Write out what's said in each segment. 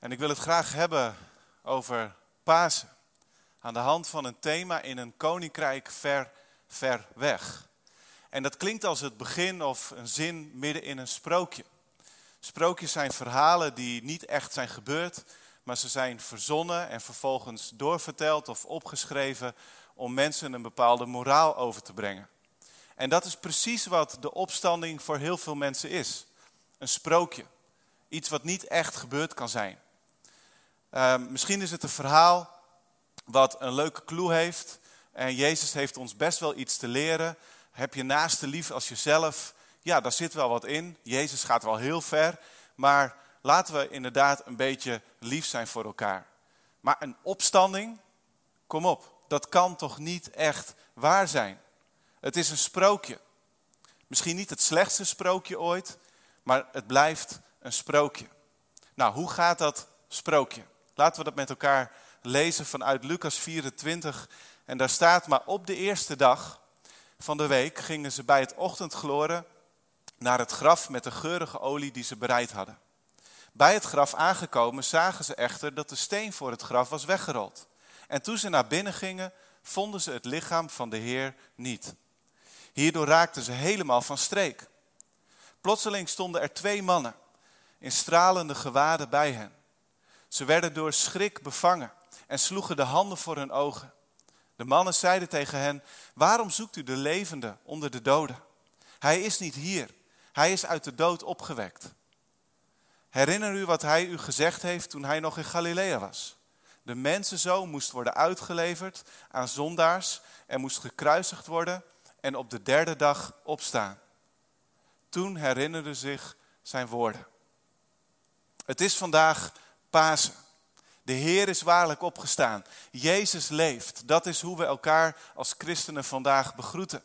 En ik wil het graag hebben over Pasen. Aan de hand van een thema in een koninkrijk ver, ver weg. En dat klinkt als het begin of een zin midden in een sprookje. Sprookjes zijn verhalen die niet echt zijn gebeurd, maar ze zijn verzonnen en vervolgens doorverteld of opgeschreven om mensen een bepaalde moraal over te brengen. En dat is precies wat de opstanding voor heel veel mensen is. Een sprookje. Iets wat niet echt gebeurd kan zijn. Uh, misschien is het een verhaal wat een leuke clue heeft. En Jezus heeft ons best wel iets te leren. Heb je naaste lief als jezelf? Ja, daar zit wel wat in. Jezus gaat wel heel ver. Maar laten we inderdaad een beetje lief zijn voor elkaar. Maar een opstanding, kom op, dat kan toch niet echt waar zijn? Het is een sprookje. Misschien niet het slechtste sprookje ooit, maar het blijft een sprookje. Nou, hoe gaat dat sprookje? Laten we dat met elkaar lezen vanuit Lucas 24. En daar staat, maar op de eerste dag van de week gingen ze bij het ochtendgloren naar het graf met de geurige olie die ze bereid hadden. Bij het graf aangekomen zagen ze echter dat de steen voor het graf was weggerold. En toen ze naar binnen gingen, vonden ze het lichaam van de Heer niet. Hierdoor raakten ze helemaal van streek. Plotseling stonden er twee mannen in stralende gewaden bij hen. Ze werden door schrik bevangen en sloegen de handen voor hun ogen. De mannen zeiden tegen hen: Waarom zoekt u de levende onder de doden? Hij is niet hier, hij is uit de dood opgewekt. Herinner u wat hij u gezegd heeft toen hij nog in Galilea was? De mensenzoon moest worden uitgeleverd aan zondaars en moest gekruisigd worden en op de derde dag opstaan. Toen herinnerde zich zijn woorden. Het is vandaag Pasen. De Heer is waarlijk opgestaan. Jezus leeft. Dat is hoe we elkaar als christenen vandaag begroeten.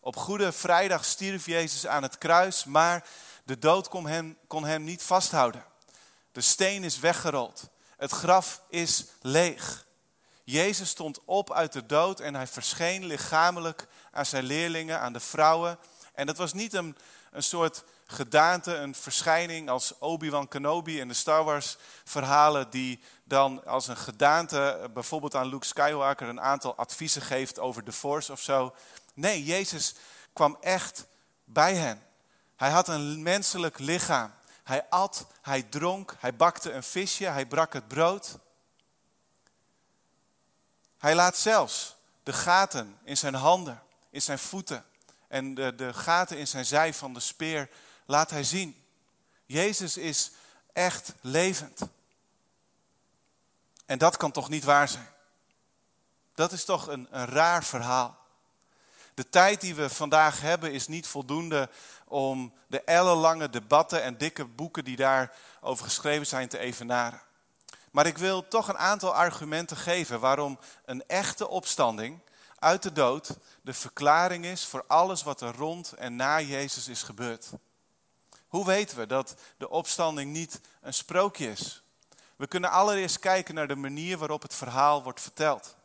Op Goede Vrijdag stierf Jezus aan het kruis, maar de dood kon hem, kon hem niet vasthouden. De steen is weggerold. Het graf is leeg. Jezus stond op uit de dood en hij verscheen lichamelijk aan zijn leerlingen, aan de vrouwen. En dat was niet een, een soort gedaante, een verschijning als Obi-Wan Kenobi in de Star Wars verhalen, die dan als een gedaante bijvoorbeeld aan Luke Skywalker een aantal adviezen geeft over de Force of zo. Nee, Jezus kwam echt bij hen. Hij had een menselijk lichaam. Hij at, hij dronk, hij bakte een visje, hij brak het brood. Hij laat zelfs de gaten in zijn handen, in zijn voeten en de, de gaten in zijn zij van de speer laat hij zien. Jezus is echt levend. En dat kan toch niet waar zijn? Dat is toch een, een raar verhaal. De tijd die we vandaag hebben is niet voldoende om de ellenlange debatten en dikke boeken die daarover geschreven zijn te evenaren. Maar ik wil toch een aantal argumenten geven waarom een echte opstanding uit de dood de verklaring is voor alles wat er rond en na Jezus is gebeurd. Hoe weten we dat de opstanding niet een sprookje is? We kunnen allereerst kijken naar de manier waarop het verhaal wordt verteld.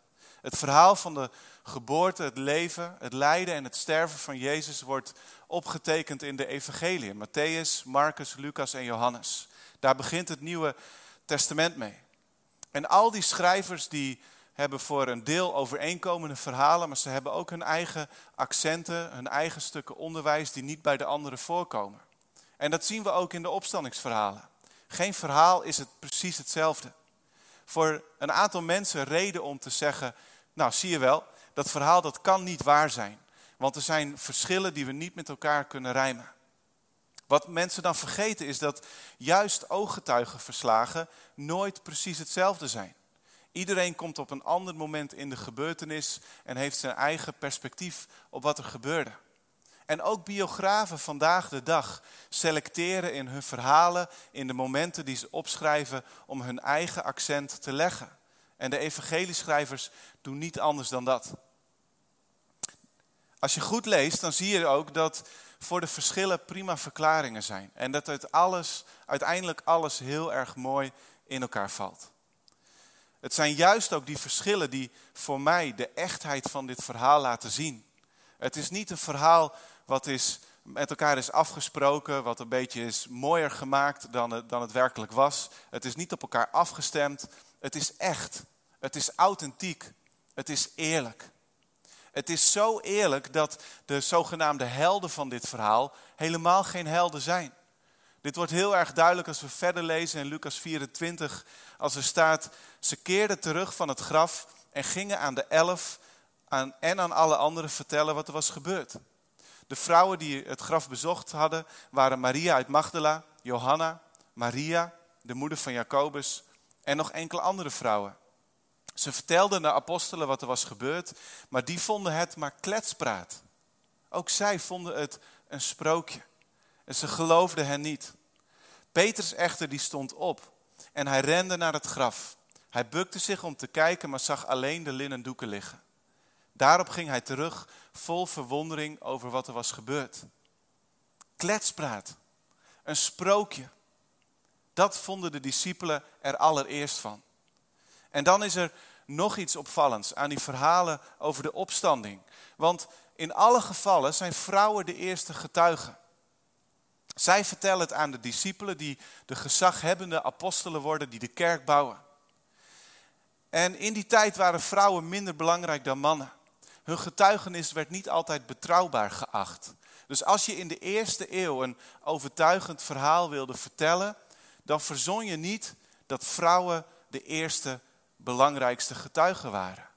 Het verhaal van de geboorte, het leven, het lijden en het sterven van Jezus wordt opgetekend in de evangeliën. Matthäus, Marcus, Lucas en Johannes. Daar begint het Nieuwe Testament mee. En al die schrijvers die hebben voor een deel overeenkomende verhalen, maar ze hebben ook hun eigen accenten, hun eigen stukken onderwijs die niet bij de anderen voorkomen. En dat zien we ook in de opstandingsverhalen. Geen verhaal is het precies hetzelfde. Voor een aantal mensen reden om te zeggen, nou zie je wel, dat verhaal dat kan niet waar zijn. Want er zijn verschillen die we niet met elkaar kunnen rijmen. Wat mensen dan vergeten is dat juist ooggetuigenverslagen nooit precies hetzelfde zijn. Iedereen komt op een ander moment in de gebeurtenis en heeft zijn eigen perspectief op wat er gebeurde. En ook biografen vandaag de dag selecteren in hun verhalen, in de momenten die ze opschrijven, om hun eigen accent te leggen. En de evangelieschrijvers doen niet anders dan dat. Als je goed leest, dan zie je ook dat voor de verschillen prima verklaringen zijn. En dat het alles, uiteindelijk alles heel erg mooi in elkaar valt. Het zijn juist ook die verschillen die voor mij de echtheid van dit verhaal laten zien. Het is niet een verhaal wat is met elkaar is afgesproken, wat een beetje is mooier gemaakt dan het, dan het werkelijk was. Het is niet op elkaar afgestemd. Het is echt. Het is authentiek. Het is eerlijk. Het is zo eerlijk dat de zogenaamde helden van dit verhaal helemaal geen helden zijn. Dit wordt heel erg duidelijk als we verder lezen in Lucas 24, als er staat, ze keerden terug van het graf en gingen aan de elf aan, en aan alle anderen vertellen wat er was gebeurd. De vrouwen die het graf bezocht hadden waren Maria uit Magdala, Johanna, Maria, de moeder van Jacobus en nog enkele andere vrouwen. Ze vertelden de apostelen wat er was gebeurd, maar die vonden het maar kletspraat. Ook zij vonden het een sprookje. En ze geloofden hen niet. Petrus echter die stond op en hij rende naar het graf. Hij bukte zich om te kijken, maar zag alleen de linnen doeken liggen. Daarop ging hij terug, vol verwondering over wat er was gebeurd. Kletspraat, een sprookje. Dat vonden de discipelen er allereerst van. En dan is er nog iets opvallends aan die verhalen over de opstanding. Want in alle gevallen zijn vrouwen de eerste getuigen. Zij vertellen het aan de discipelen die de gezaghebbende apostelen worden, die de kerk bouwen. En in die tijd waren vrouwen minder belangrijk dan mannen. Hun getuigenis werd niet altijd betrouwbaar geacht. Dus als je in de eerste eeuw een overtuigend verhaal wilde vertellen, dan verzon je niet dat vrouwen de eerste belangrijkste getuigen waren.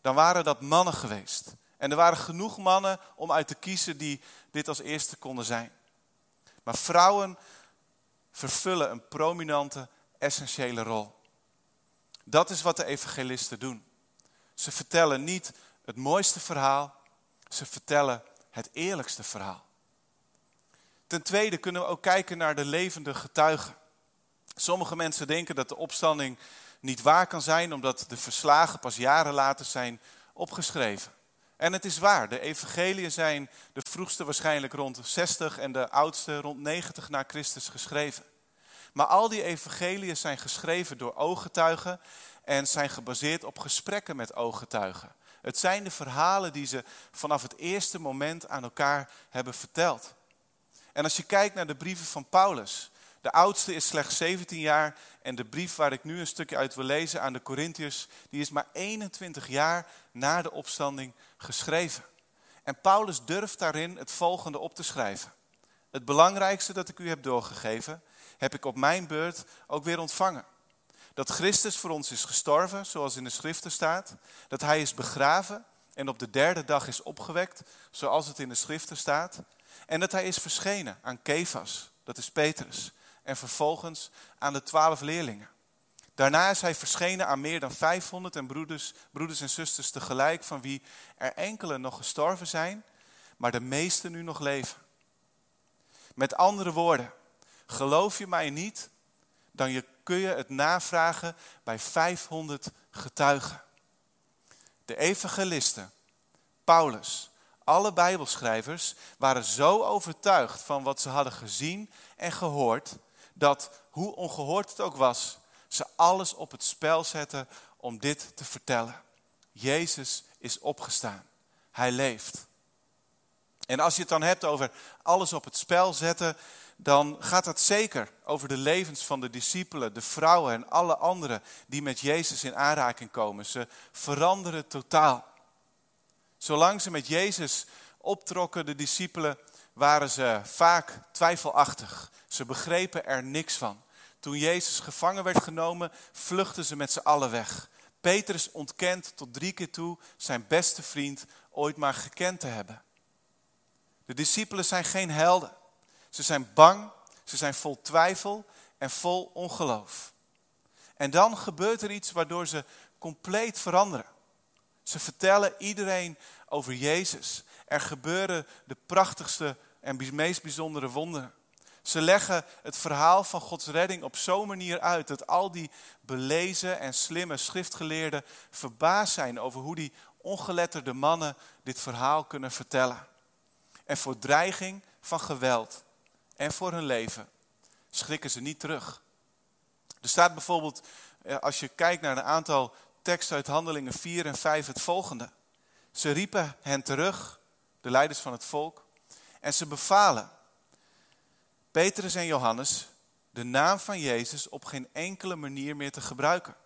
Dan waren dat mannen geweest. En er waren genoeg mannen om uit te kiezen die dit als eerste konden zijn. Maar vrouwen vervullen een prominente, essentiële rol. Dat is wat de evangelisten doen. Ze vertellen niet het mooiste verhaal, ze vertellen het eerlijkste verhaal. Ten tweede kunnen we ook kijken naar de levende getuigen. Sommige mensen denken dat de opstanding niet waar kan zijn, omdat de verslagen pas jaren later zijn opgeschreven. En het is waar, de evangeliën zijn de vroegste waarschijnlijk rond 60 en de oudste rond 90 na Christus geschreven. Maar al die evangeliën zijn geschreven door ooggetuigen en zijn gebaseerd op gesprekken met ooggetuigen. Het zijn de verhalen die ze vanaf het eerste moment aan elkaar hebben verteld. En als je kijkt naar de brieven van Paulus, de oudste is slechts 17 jaar en de brief waar ik nu een stukje uit wil lezen aan de Corinthiërs, die is maar 21 jaar na de opstanding geschreven. En Paulus durft daarin het volgende op te schrijven. Het belangrijkste dat ik u heb doorgegeven, heb ik op mijn beurt ook weer ontvangen. Dat Christus voor ons is gestorven, zoals in de schriften staat. Dat hij is begraven en op de derde dag is opgewekt, zoals het in de schriften staat. En dat hij is verschenen aan Kefas, dat is Petrus en vervolgens aan de twaalf leerlingen. Daarna is hij verschenen aan meer dan 500 en broeders, broeders en zusters tegelijk, van wie er enkele nog gestorven zijn, maar de meeste nu nog leven. Met andere woorden, geloof je mij niet, dan je, kun je het navragen bij 500 getuigen. De evangelisten, Paulus, alle Bijbelschrijvers waren zo overtuigd van wat ze hadden gezien en gehoord, dat, hoe ongehoord het ook was, ze alles op het spel zetten om dit te vertellen. Jezus is opgestaan. Hij leeft. En als je het dan hebt over alles op het spel zetten, dan gaat het zeker over de levens van de discipelen, de vrouwen en alle anderen die met Jezus in aanraking komen. Ze veranderen totaal. Zolang ze met Jezus optrokken, de discipelen, waren ze vaak twijfelachtig. Ze begrepen er niks van. Toen Jezus gevangen werd genomen, vluchtten ze met z'n allen weg. Petrus ontkent tot drie keer toe zijn beste vriend ooit maar gekend te hebben. De discipelen zijn geen helden. Ze zijn bang, ze zijn vol twijfel en vol ongeloof. En dan gebeurt er iets waardoor ze compleet veranderen. Ze vertellen iedereen over Jezus. Er gebeuren de prachtigste en meest bijzondere wonderen. Ze leggen het verhaal van Gods redding op zo'n manier uit dat al die belezen en slimme schriftgeleerden verbaasd zijn over hoe die ongeletterde mannen dit verhaal kunnen vertellen. En voor dreiging van geweld en voor hun leven schrikken ze niet terug. Er staat bijvoorbeeld, eh, als je kijkt naar een aantal teksten uit Handelingen 4 en 5, het volgende. Ze riepen hen terug, de leiders van het volk, En ze bevalen Petrus en Johannes de naam van Jezus op geen enkele manier meer te gebruiken.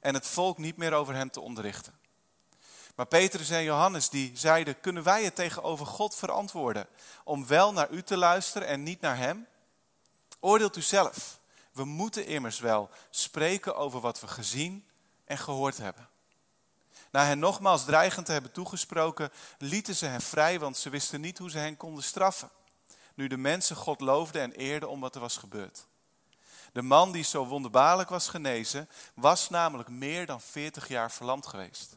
En het volk niet meer over hem te onderrichten. Maar Petrus en Johannes die zeiden, kunnen wij het tegenover God verantwoorden om wel naar u te luisteren en niet naar hem? Oordeelt u zelf. We moeten immers wel spreken over wat we gezien en gehoord hebben. Na hen nogmaals dreigend te hebben toegesproken, lieten ze hen vrij, want ze wisten niet hoe ze hen konden straffen. Nu de mensen God loofden en eerden om wat er was gebeurd. De man die zo wonderbaarlijk was genezen, was namelijk meer dan 40 jaar verlamd geweest.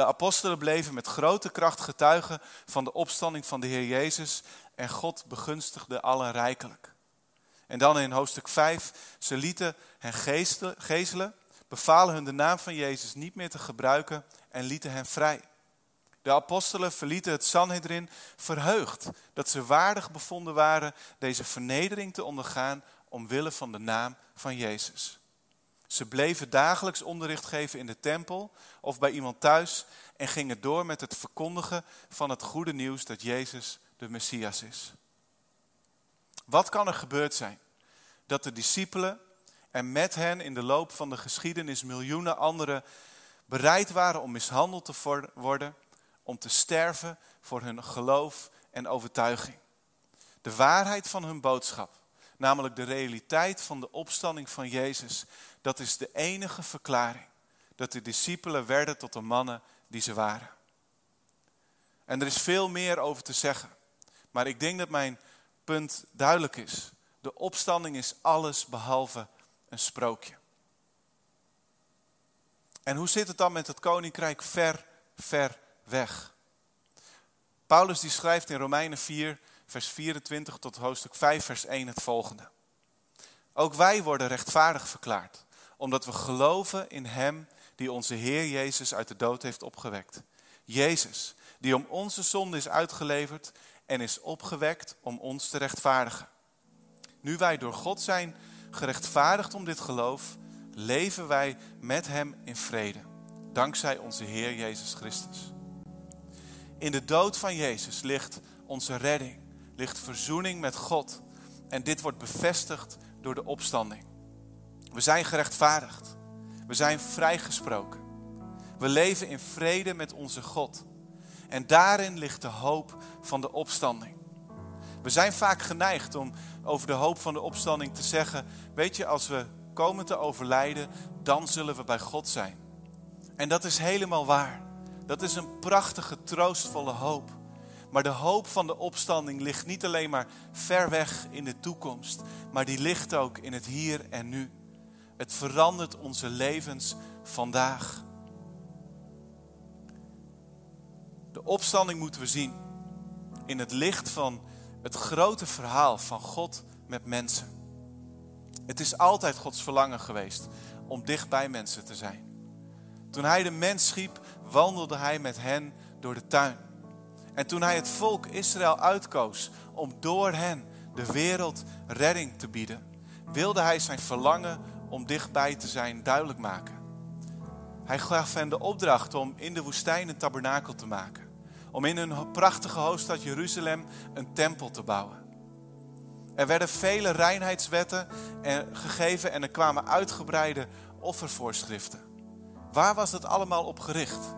De apostelen bleven met grote kracht getuigen van de opstanding van de Heer Jezus en God begunstigde allen rijkelijk. En dan in hoofdstuk 5, ze lieten hen gezelen, bevalen hun de naam van Jezus niet meer te gebruiken en lieten hen vrij. De apostelen verlieten het Sanhedrin verheugd dat ze waardig bevonden waren deze vernedering te ondergaan omwille van de naam van Jezus. Ze bleven dagelijks onderricht geven in de tempel of bij iemand thuis en gingen door met het verkondigen van het goede nieuws dat Jezus de Messias is. Wat kan er gebeurd zijn? Dat de discipelen en met hen in de loop van de geschiedenis miljoenen anderen bereid waren om mishandeld te worden, om te sterven voor hun geloof en overtuiging. De waarheid van hun boodschap, namelijk de realiteit van de opstanding van Jezus, dat is de enige verklaring dat de discipelen werden tot de mannen die ze waren. En er is veel meer over te zeggen, maar ik denk dat mijn punt duidelijk is. De opstanding is alles behalve een sprookje. En hoe zit het dan met het koninkrijk ver, ver weg? Paulus die schrijft in Romeinen 4, vers 24 tot hoofdstuk 5, vers 1 het volgende. Ook wij worden rechtvaardig verklaard, omdat we geloven in Hem die onze Heer Jezus uit de dood heeft opgewekt. Jezus, die om onze zonde is uitgeleverd en is opgewekt om ons te rechtvaardigen. Nu wij door God zijn gerechtvaardigd om dit geloof, leven wij met Hem in vrede, dankzij onze Heer Jezus Christus. In de dood van Jezus ligt onze redding, ligt verzoening met God en dit wordt bevestigd door de opstanding. We zijn gerechtvaardigd, we zijn vrijgesproken, we leven in vrede met onze God en daarin ligt de hoop van de opstanding. We zijn vaak geneigd om over de hoop van de opstanding te zeggen: Weet je, als we komen te overlijden, dan zullen we bij God zijn. En dat is helemaal waar. Dat is een prachtige, troostvolle hoop. Maar de hoop van de opstanding ligt niet alleen maar ver weg in de toekomst, maar die ligt ook in het hier en nu. Het verandert onze levens vandaag. De opstanding moeten we zien in het licht van het grote verhaal van God met mensen. Het is altijd Gods verlangen geweest om dicht bij mensen te zijn. Toen hij de mens schiep, wandelde hij met hen door de tuin. En toen hij het volk Israël uitkoos om door hen de wereld redding te bieden, wilde hij zijn verlangen om dichtbij te zijn duidelijk maken. Hij gaf hen de opdracht om in de woestijn een tabernakel te maken om in hun prachtige hoofdstad Jeruzalem een tempel te bouwen. Er werden vele reinheidswetten gegeven en er kwamen uitgebreide offervoorschriften. Waar was dat allemaal op gericht?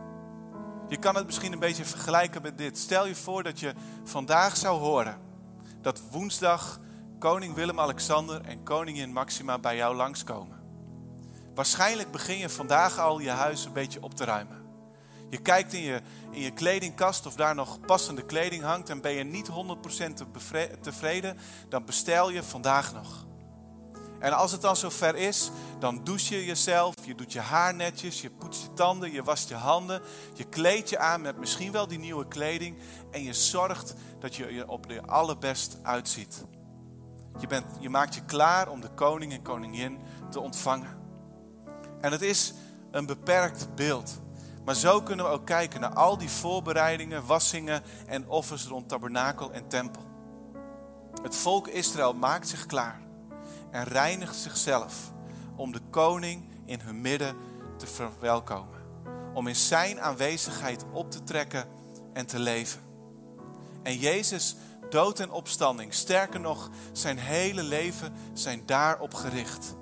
Je kan het misschien een beetje vergelijken met dit. Stel je voor dat je vandaag zou horen dat woensdag koning Willem-Alexander en koningin Maxima bij jou langskomen. Waarschijnlijk begin je vandaag al je huis een beetje op te ruimen. Je kijkt in je, in je kledingkast of daar nog passende kleding hangt en ben je niet 100% tevreden, dan bestel je vandaag nog. En als het dan zover is, dan douche je jezelf, je doet je haar netjes, je poetst je tanden, je wast je handen, je kleedt je aan met misschien wel die nieuwe kleding en je zorgt dat je er op de allerbest uitziet. Je, bent, je maakt je klaar om de koning en koningin te ontvangen. En het is een beperkt beeld. Maar zo kunnen we ook kijken naar al die voorbereidingen, wassingen en offers rond tabernakel en tempel. Het volk Israël maakt zich klaar en reinigt zichzelf om de koning in hun midden te verwelkomen. Om in zijn aanwezigheid op te trekken en te leven. En Jezus, dood en opstanding, sterker nog, zijn hele leven zijn daarop gericht.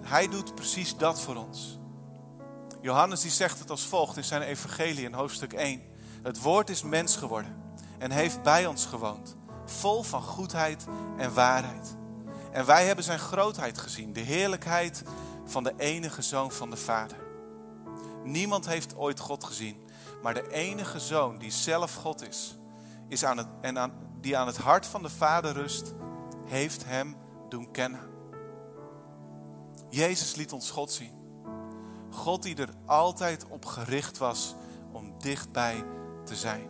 Hij doet precies dat voor ons. Johannes die zegt het als volgt in zijn evangelie in hoofdstuk 1. Het woord is mens geworden en heeft bij ons gewoond, vol van goedheid en waarheid. En wij hebben zijn grootheid gezien, de heerlijkheid van de enige zoon van de Vader. Niemand heeft ooit God gezien, maar de enige zoon die zelf God is, is aan het, en aan, die aan het hart van de Vader rust, heeft hem doen kennen. Jezus liet ons God zien. God die er altijd op gericht was om dichtbij te zijn.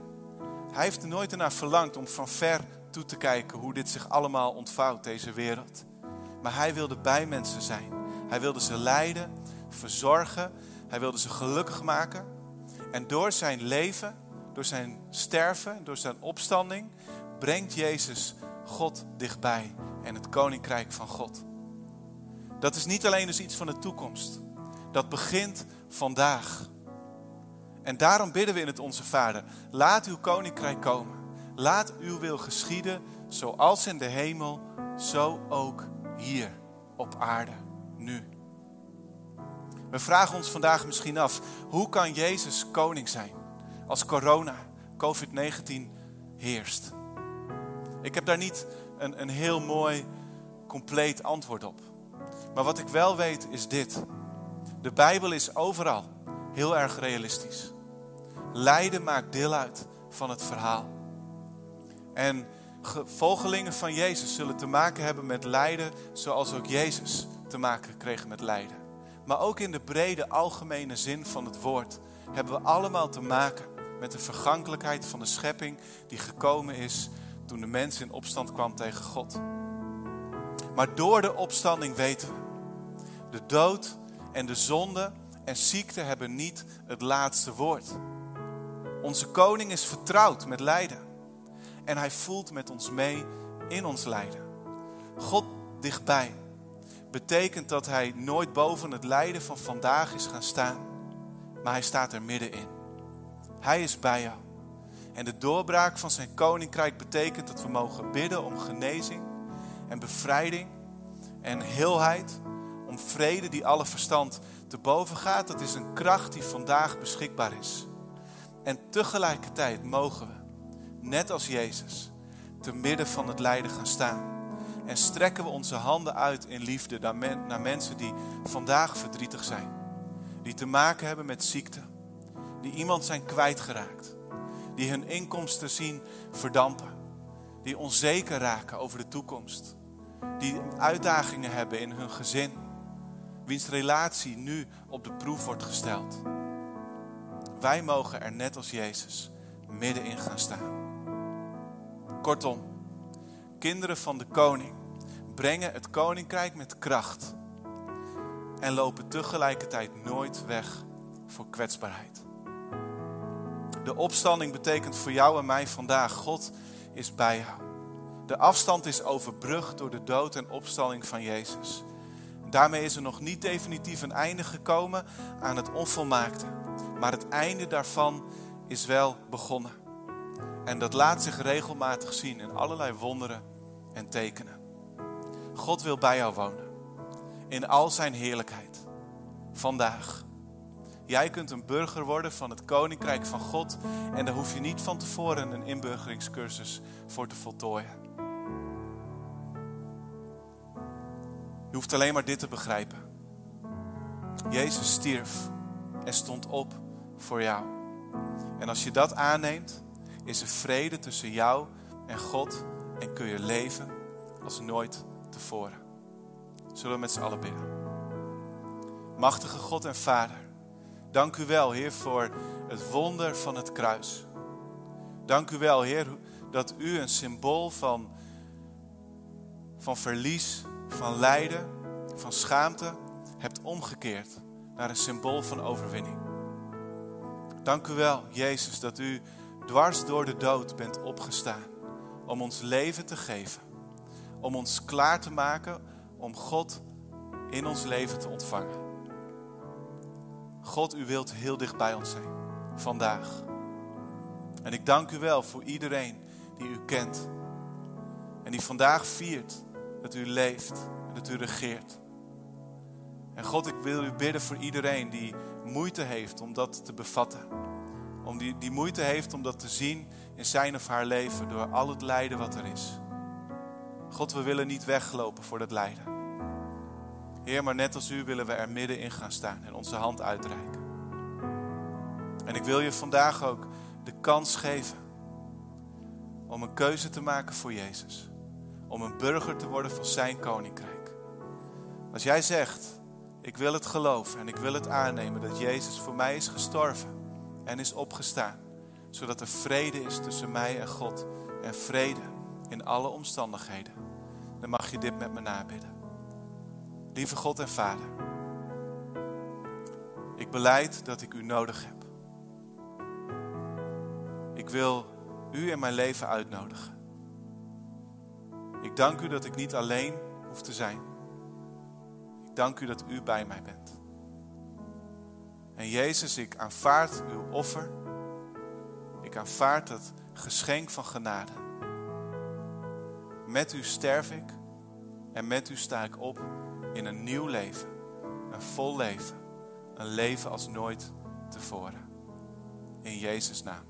Hij heeft er nooit ernaar verlangd om van ver toe te kijken hoe dit zich allemaal ontvouwt, deze wereld. Maar hij wilde bij mensen zijn. Hij wilde ze leiden, verzorgen. Hij wilde ze gelukkig maken. En door zijn leven, door zijn sterven, door zijn opstanding, brengt Jezus God dichtbij en het koninkrijk van God. Dat is niet alleen dus iets van de toekomst. Dat begint vandaag. En daarom bidden we in het Onze Vader. Laat uw koninkrijk komen. Laat uw wil geschieden, zoals in de hemel, zo ook hier op aarde, nu. We vragen ons vandaag misschien af, hoe kan Jezus koning zijn als corona, COVID-19 heerst? Ik heb daar niet een, een heel mooi, compleet antwoord op. Maar wat ik wel weet is dit. De Bijbel is overal heel erg realistisch. Lijden maakt deel uit van het verhaal. En volgelingen van Jezus zullen te maken hebben met lijden, zoals ook Jezus te maken kreeg met lijden. Maar ook in de brede, algemene zin van het woord hebben we allemaal te maken met de vergankelijkheid van de schepping die gekomen is toen de mens in opstand kwam tegen God. Maar door de opstanding weten we, de dood en de zonde en ziekte hebben niet het laatste woord. Onze koning is vertrouwd met lijden. En hij voelt met ons mee in ons lijden. God dichtbij betekent dat hij nooit boven het lijden van vandaag is gaan staan. Maar hij staat er middenin. Hij is bij jou. En de doorbraak van zijn koninkrijk betekent dat we mogen bidden om genezing en bevrijding en heelheid. Om vrede die alle verstand te boven gaat. Dat is een kracht die vandaag beschikbaar is. En tegelijkertijd mogen we, net als Jezus, te midden van het lijden gaan staan. En strekken we onze handen uit in liefde naar, mensen die vandaag verdrietig zijn. Die te maken hebben met ziekte. Die iemand zijn kwijtgeraakt. Die hun inkomsten zien verdampen. Die onzeker raken over de toekomst. Die uitdagingen hebben in hun gezin. Wiens relatie nu op de proef wordt gesteld. Wij mogen er net als Jezus middenin gaan staan. Kortom, kinderen van de koning brengen het koninkrijk met kracht en lopen tegelijkertijd nooit weg voor kwetsbaarheid. De opstanding betekent voor jou en mij vandaag: God is bij jou. De afstand is overbrugd door de dood en opstanding van Jezus. daarmee is er nog niet definitief een einde gekomen aan het onvolmaakte. Maar het einde daarvan is wel begonnen. En dat laat zich regelmatig zien in allerlei wonderen en tekenen. God wil bij jou wonen. In al zijn heerlijkheid. Vandaag. Jij kunt een burger worden van het koninkrijk van God. En daar hoef je niet van tevoren een inburgeringscursus voor te voltooien. Je hoeft alleen maar dit te begrijpen. Jezus stierf en stond op voor jou. En als je dat aanneemt, is er vrede tussen jou en God en kun je leven als nooit tevoren. Zullen we met z'n allen bidden. Machtige God en Vader, dank u wel, Heer, voor het wonder van het kruis. Dank u wel, Heer, dat u een symbool van, van verlies, van lijden, van schaamte hebt omgekeerd naar een symbool van overwinning. Dank u wel, Jezus, dat u dwars door de dood bent opgestaan om ons leven te geven. Om ons klaar te maken om God in ons leven te ontvangen. God, u wilt heel dicht bij ons zijn, vandaag. En ik dank u wel voor iedereen die u kent. En die vandaag viert dat u leeft en dat u regeert. En God, ik wil u bidden voor iedereen die moeite heeft om dat te bevatten. Om die, die moeite heeft om dat te zien in zijn of haar leven door al het lijden wat er is. God, we willen niet weglopen voor dat lijden. Heer, maar net als u willen we er middenin gaan staan en onze hand uitreiken. En ik wil je vandaag ook de kans geven om een keuze te maken voor Jezus. Om een burger te worden van zijn koninkrijk. Als jij zegt, ik wil het geloven en ik wil het aannemen dat Jezus voor mij is gestorven en is opgestaan. Zodat er vrede is tussen mij en God en vrede in alle omstandigheden. Dan mag je dit met me nabidden. Lieve God en Vader, ik beleid dat ik u nodig heb. Ik wil u in mijn leven uitnodigen. Ik dank u dat ik niet alleen hoef te zijn. Ik dank u dat u bij mij bent. En Jezus, ik aanvaard uw offer. Ik aanvaard het geschenk van genade. Met u sterf ik en met u sta ik op in een nieuw leven. Een vol leven. Een leven als nooit tevoren. In Jezus' naam.